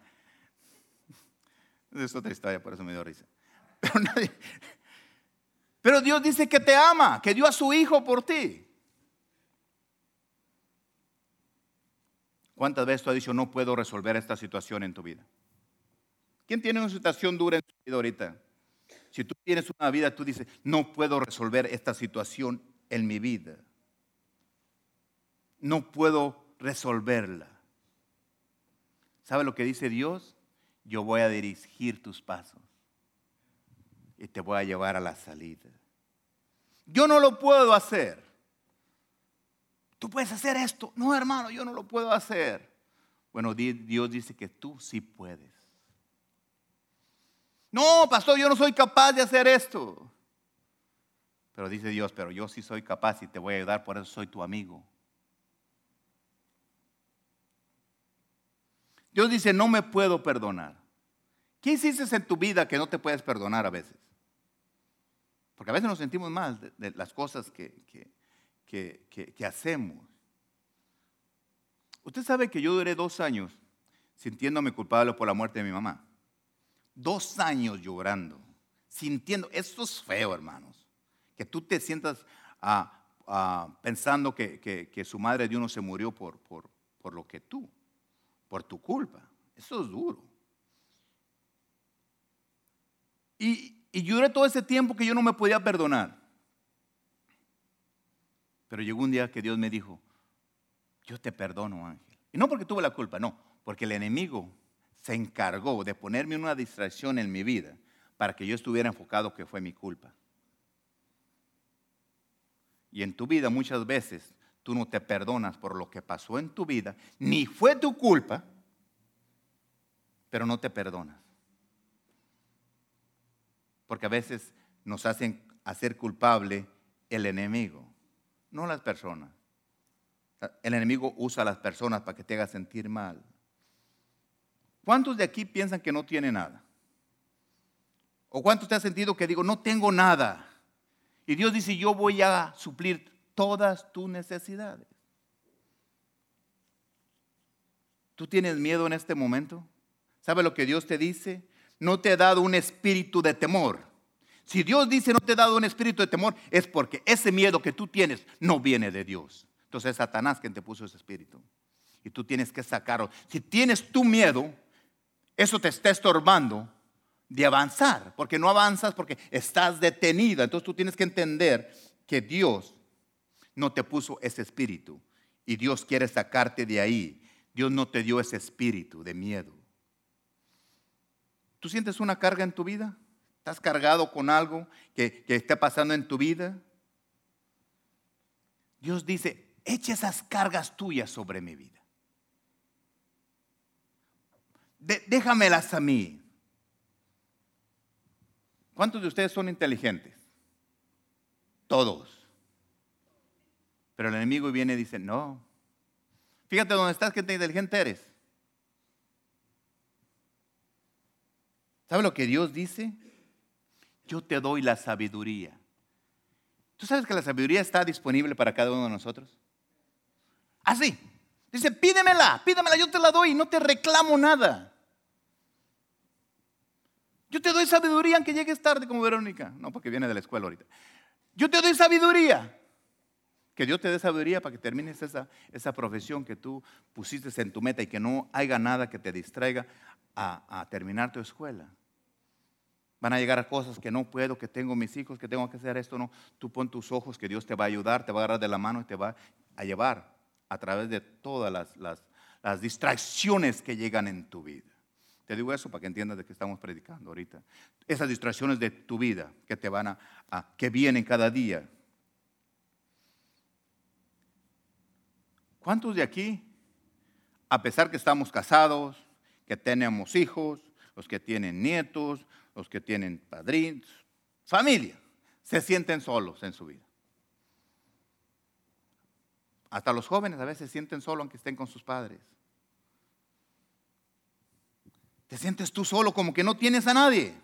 Es otra historia, por eso me dio risa. Pero nadie, pero Dios dice que te ama, que dio a su Hijo por ti. ¿Cuántas veces tú has dicho, no puedo resolver esta situación en tu vida? ¿Quién tiene una situación dura en su vida ahorita? Si tú tienes una vida, tú dices, no puedo resolver esta situación en mi vida. No puedo resolverla. ¿Sabe lo que dice Dios? Yo voy a dirigir tus pasos y te voy a llevar a la salida. Yo no lo puedo hacer. Tú puedes hacer esto. No, hermano, yo no lo puedo hacer. Bueno, Dios dice que tú sí puedes. No, pastor, yo no soy capaz de hacer esto. Pero dice Dios, pero yo sí soy capaz y te voy a ayudar, por eso soy tu amigo. Dios dice, no me puedo perdonar. ¿Qué hiciste en tu vida que no te puedes perdonar a veces? Porque a veces nos sentimos mal de, las cosas que, que, hacemos. Usted sabe que yo duré dos años sintiéndome culpable por la muerte de mi mamá. Dos años llorando, sintiendo, esto es feo, hermanos, que tú te sientas ah, ah, pensando que, su madre de uno se murió por, por, por lo que tú, por tu culpa. Eso es duro. Y, y lloré todo ese tiempo que yo no me podía perdonar. Pero llegó un día que Dios me dijo, yo te perdono, Ángel. Y no porque tuve la culpa, no, porque el enemigo se encargó de ponerme una distracción en mi vida para que yo estuviera enfocado que fue mi culpa. Y en tu vida muchas veces tú no te perdonas por lo que pasó en tu vida, ni fue tu culpa, pero no te perdonas. Porque a veces nos hacen hacer culpable el enemigo, no las personas. El enemigo usa a las personas para que te haga sentir mal. ¿Cuántos de aquí piensan que no tiene nada? ¿O cuántos te has sentido que digo, no tengo nada? Y Dios dice, yo voy a suplir todas tus necesidades. ¿Tú tienes miedo en este momento? ¿Sabe lo que Dios te dice? No te he dado un espíritu de temor, Si Dios dice no te he dado un espíritu de temor, es porque ese miedo que tú tienes no viene de Dios. Entonces es Satanás quien te puso ese espíritu. Y tú tienes que sacarlo. Si tienes tu miedo, eso te está estorbando de avanzar, porque no avanzas porque estás detenida. Entonces tú tienes que entender que Dios no te puso ese espíritu y Dios quiere sacarte de ahí. Dios no te dio ese espíritu de miedo. ¿Tú sientes una carga en tu vida? ¿Estás cargado con algo que, que esté pasando en tu vida? Dios dice, eche esas cargas tuyas sobre mi vida. déjamelas a mí. ¿Cuántos de ustedes son inteligentes? Todos. Pero el enemigo viene y dice, no. Fíjate dónde estás, qué inteligente eres. ¿Sabe lo que Dios dice? Yo te doy la sabiduría. ¿Tú sabes que la sabiduría está disponible para cada uno de nosotros? Así. Ah, dice, pídemela, pídemela, yo te la doy, no te reclamo nada. Yo te doy sabiduría aunque llegues tarde como Verónica. No, porque viene de la escuela ahorita. Yo te doy sabiduría. Que Dios te dé sabiduría para que termines esa, esa profesión que tú pusiste en tu meta y que no haya nada que te distraiga a, a terminar tu escuela. Van a llegar a cosas que no puedo, que tengo mis hijos, que tengo que hacer esto. No, tú pon tus ojos que Dios te va a ayudar, te va a agarrar de la mano y te va a llevar a través de todas las, las, distracciones que llegan en tu vida. Te digo eso para que entiendas de qué estamos predicando ahorita. Esas distracciones de tu vida que te van a, que vienen cada día. ¿Cuántos de aquí, a pesar que estamos casados, que tenemos hijos, los que tienen nietos, los que tienen padrinos, familia, se sienten solos en su vida? Hasta los jóvenes a veces sienten solos aunque estén con sus padres. Te sientes tú solo como que no tienes a nadie.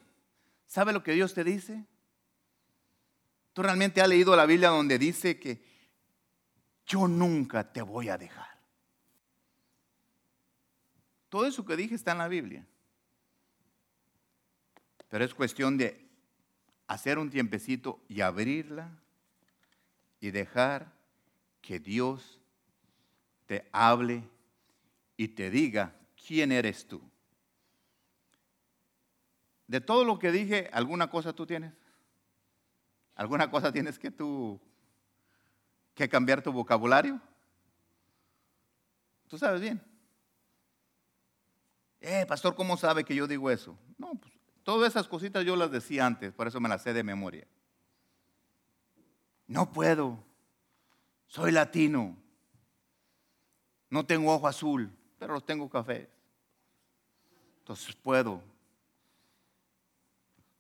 ¿Sabe lo que Dios te dice? ¿Tú realmente has leído la Biblia donde dice que yo nunca te voy a dejar? Todo eso que dije está en la Biblia. Pero es cuestión de hacer un tiempecito y abrirla y dejar que Dios te hable y te diga quién eres tú. De todo lo que dije, ¿alguna cosa tú tienes? ¿Alguna cosa tienes que tú que cambiar tu vocabulario? Tú sabes bien. Eh, pastor, ¿cómo sabe que yo digo eso? No, pues todas esas cositas yo las decía antes, por eso me las sé de memoria. No puedo. Soy latino. No tengo ojo azul, pero los tengo café. Entonces puedo.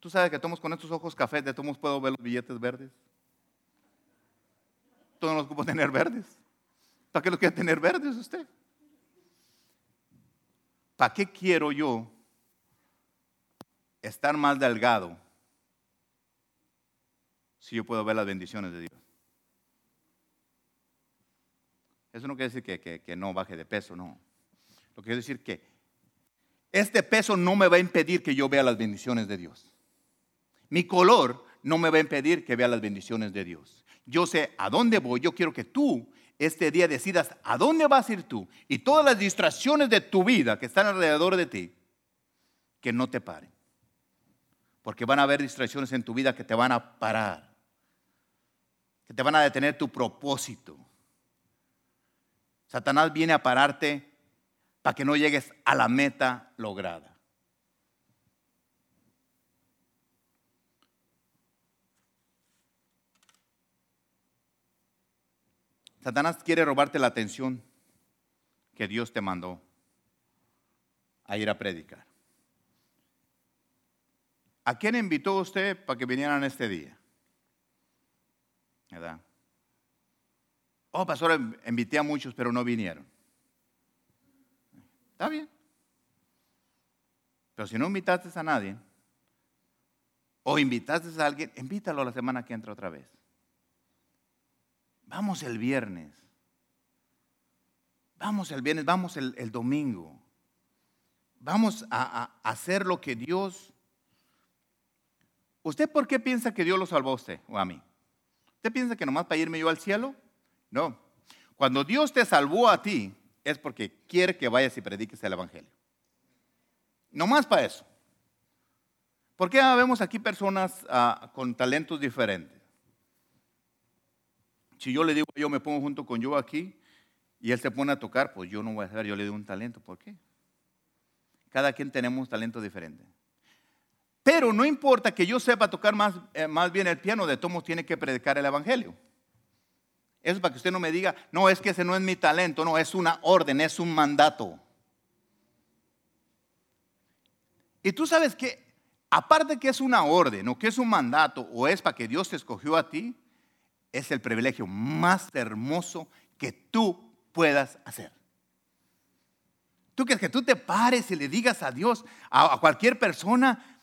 Tú sabes que todos con estos ojos cafés, de todos puedo ver los billetes verdes. Todos los puedo tener verdes. ¿Para qué los quiere tener verdes usted? ¿Para qué quiero yo estar más delgado si yo puedo ver las bendiciones de Dios? Eso no quiere decir que, no baje de peso, no. Lo que quiere decir que este peso no me va a impedir que yo vea las bendiciones de Dios. Mi color no me va a impedir que vea las bendiciones de Dios. Yo sé a dónde voy. Yo quiero que tú este día decidas a dónde vas a ir tú y todas las distracciones de tu vida que están alrededor de ti, que no te paren. Porque van a haber distracciones en tu vida que te van a parar, que te van a detener tu propósito. Satanás viene a pararte para que no llegues a la meta lograda. Satanás quiere robarte la atención que Dios te mandó a ir a predicar. ¿A quién invitó usted para que vinieran este día? ¿Verdad? Oh, pastor, invité a muchos, pero no vinieron. Está bien. Pero si no invitaste a nadie, o invitaste a alguien, invítalo la semana que entra otra vez. Vamos el viernes. Vamos el viernes, vamos el, domingo. Vamos a, hacer lo que Dios ¿Usted por qué piensa que Dios lo salvó a usted o a mí? ¿Usted piensa que nomás para irme yo al cielo? No. Cuando Dios te salvó a ti, es porque quiere que vayas y prediques el Evangelio. Nomás para eso. ¿Por qué vemos aquí personas ah, con talentos diferentes? Si yo le digo, yo me pongo junto con yo aquí y él se pone a tocar, pues yo no voy a saber, yo le doy un talento. ¿Por qué? Cada quien tenemos talentos diferentes. Pero no importa que yo sepa tocar más, eh, más bien el piano, de todos tiene que predicar el Evangelio. Eso es para que usted no me diga, no, es que ese no es mi talento, no, es una orden, es un mandato. Y tú sabes que aparte que es una orden o que es un mandato o es para que Dios te escogió a ti, es el privilegio más hermoso que tú puedas hacer. Tú quieres que tú te pares y le digas a Dios, a, cualquier persona,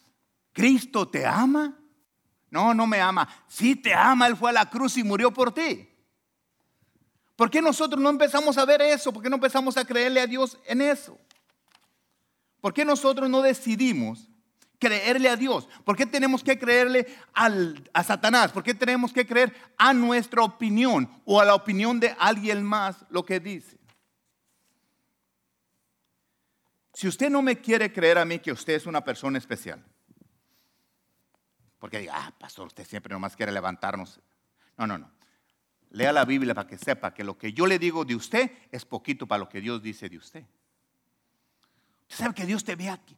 Cristo te ama. No, no me ama. Sí te ama, Él fue a la cruz y murió por ti. ¿Por qué nosotros no empezamos a ver eso? ¿Por qué no empezamos a creerle a Dios en eso? ¿Por qué nosotros no decidimos creerle a Dios? ¿Por qué tenemos que creerle a Satanás? ¿Por qué tenemos que creer a nuestra opinión o a la opinión de alguien más lo que dice? Si usted no me quiere creer a mí que usted es una persona especial, porque diga, ah, pastor, usted siempre nomás quiere levantarnos. No, no, no. Lea la Biblia para que sepa que lo que yo le digo de usted es poquito para lo que Dios dice de usted. Usted sabe que Dios te ve aquí.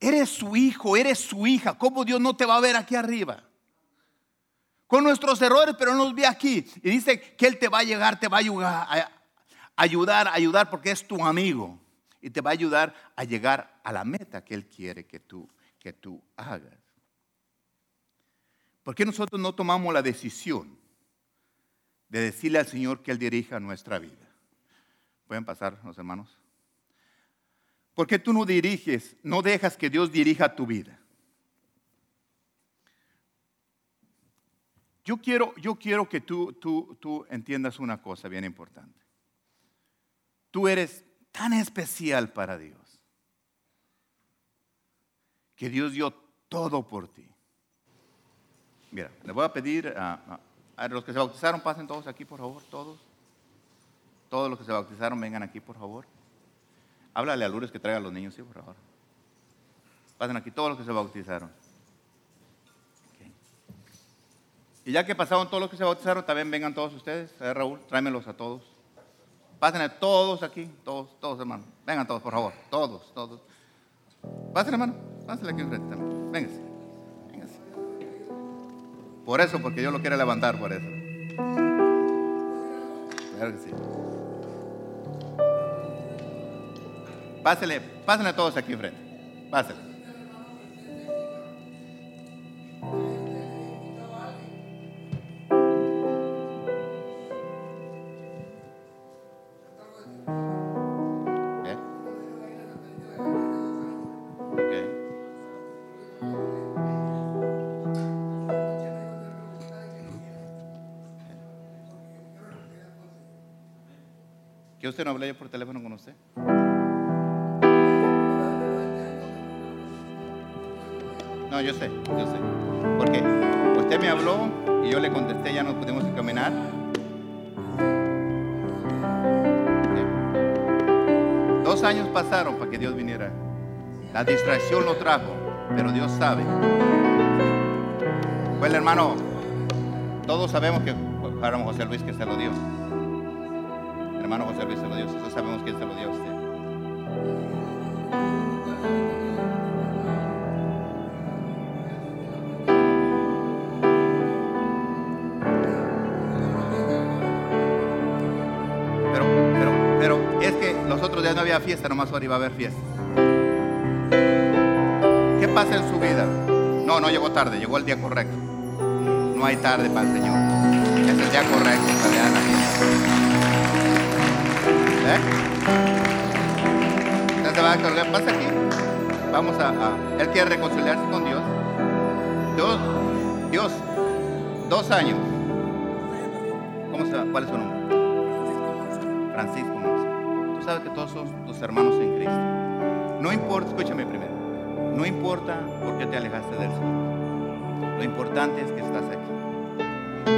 Eres su hijo, eres su hija. ¿Cómo Dios no te va a ver aquí arriba? Con nuestros errores, pero no nos ve aquí. Y dice que Él te va a llegar, te va a ayudar, a ayudar, ayudar porque es tu amigo. Y te va a ayudar a llegar a la meta que Él quiere que tú, que tú hagas. ¿Por qué nosotros no tomamos la decisión de decirle al Señor que Él dirija nuestra vida? ¿Pueden pasar los hermanos? ¿Por qué tú no diriges, no dejas que Dios dirija tu vida? Yo quiero, yo quiero que tú, tú, tú entiendas una cosa bien importante. Tú eres tan especial para Dios que Dios dio todo por ti. Mira, le voy a pedir a, a, los que se bautizaron, pasen todos aquí, por favor, todos. Todos los que se bautizaron, vengan aquí, por favor. Háblale a Lourdes que traiga a los niños, sí, por favor. Pasen aquí todos los que se bautizaron. Y ya que pasaron todos los que se bautizaron, también vengan todos ustedes. A Raúl, tráemelos a todos. Pásenle todos aquí, todos, todos, hermano. Vengan todos, por favor. Todos, todos. Pásenle, hermano. Pásenle aquí enfrente también. Vénganse. Vénganse. Por eso, porque Dios lo quiere levantar, por eso. Claro que sí. Pásenle, pásenle todos aquí enfrente. Pásenle. ¿Eh? ¿Que usted no hablé yo por teléfono yo sé, yo sé. Porque usted me habló y yo le contesté, ya no pudimos caminar. Dos años pasaron para que Dios viniera. La distracción lo trajo, pero Dios sabe. Pues el hermano, todos sabemos que fue José Luis que se lo dio. Hermano José Luis se lo dio, todos sabemos quién se lo dio a usted. Fiesta, nomás ahora iba a haber fiesta. ¿Qué pasa en su vida? No, no llegó tarde, llegó el día correcto. No hay tarde para el Señor. Es el día correcto. ¿Eh? ¿Qué pasa aquí? Vamos a, Él quiere reconciliarse con Dios. Dios, Dios, dos años. ¿Cómo se llama? ¿Cuál es su nombre? Sabes que todos son tus hermanos en Cristo. No importa, escúchame primero, no importa por qué te alejaste del Señor. Lo importante es que estás aquí.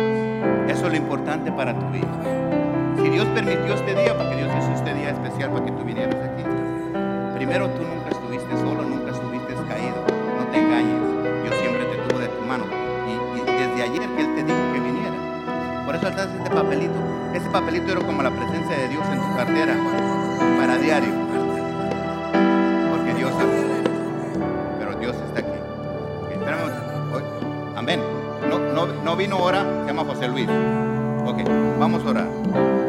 Eso es lo importante para tu vida. Si Dios permitió este día, porque Dios hizo este día especial para que tú vinieras aquí. Primero, tú nunca estuviste solo, nunca estuviste caído. No te engañes. Yo siempre te tuve de tu mano. Y, y desde ayer que Él te dijo que viniera. Por eso estás este papelito. Ese papelito era como la presencia de Dios en tu cartera diario. Porque Dios habla. Pero Dios está aquí. Hoy- Amén. No, no, no vino ahora, se llama José Luis. Ok, vamos a orar.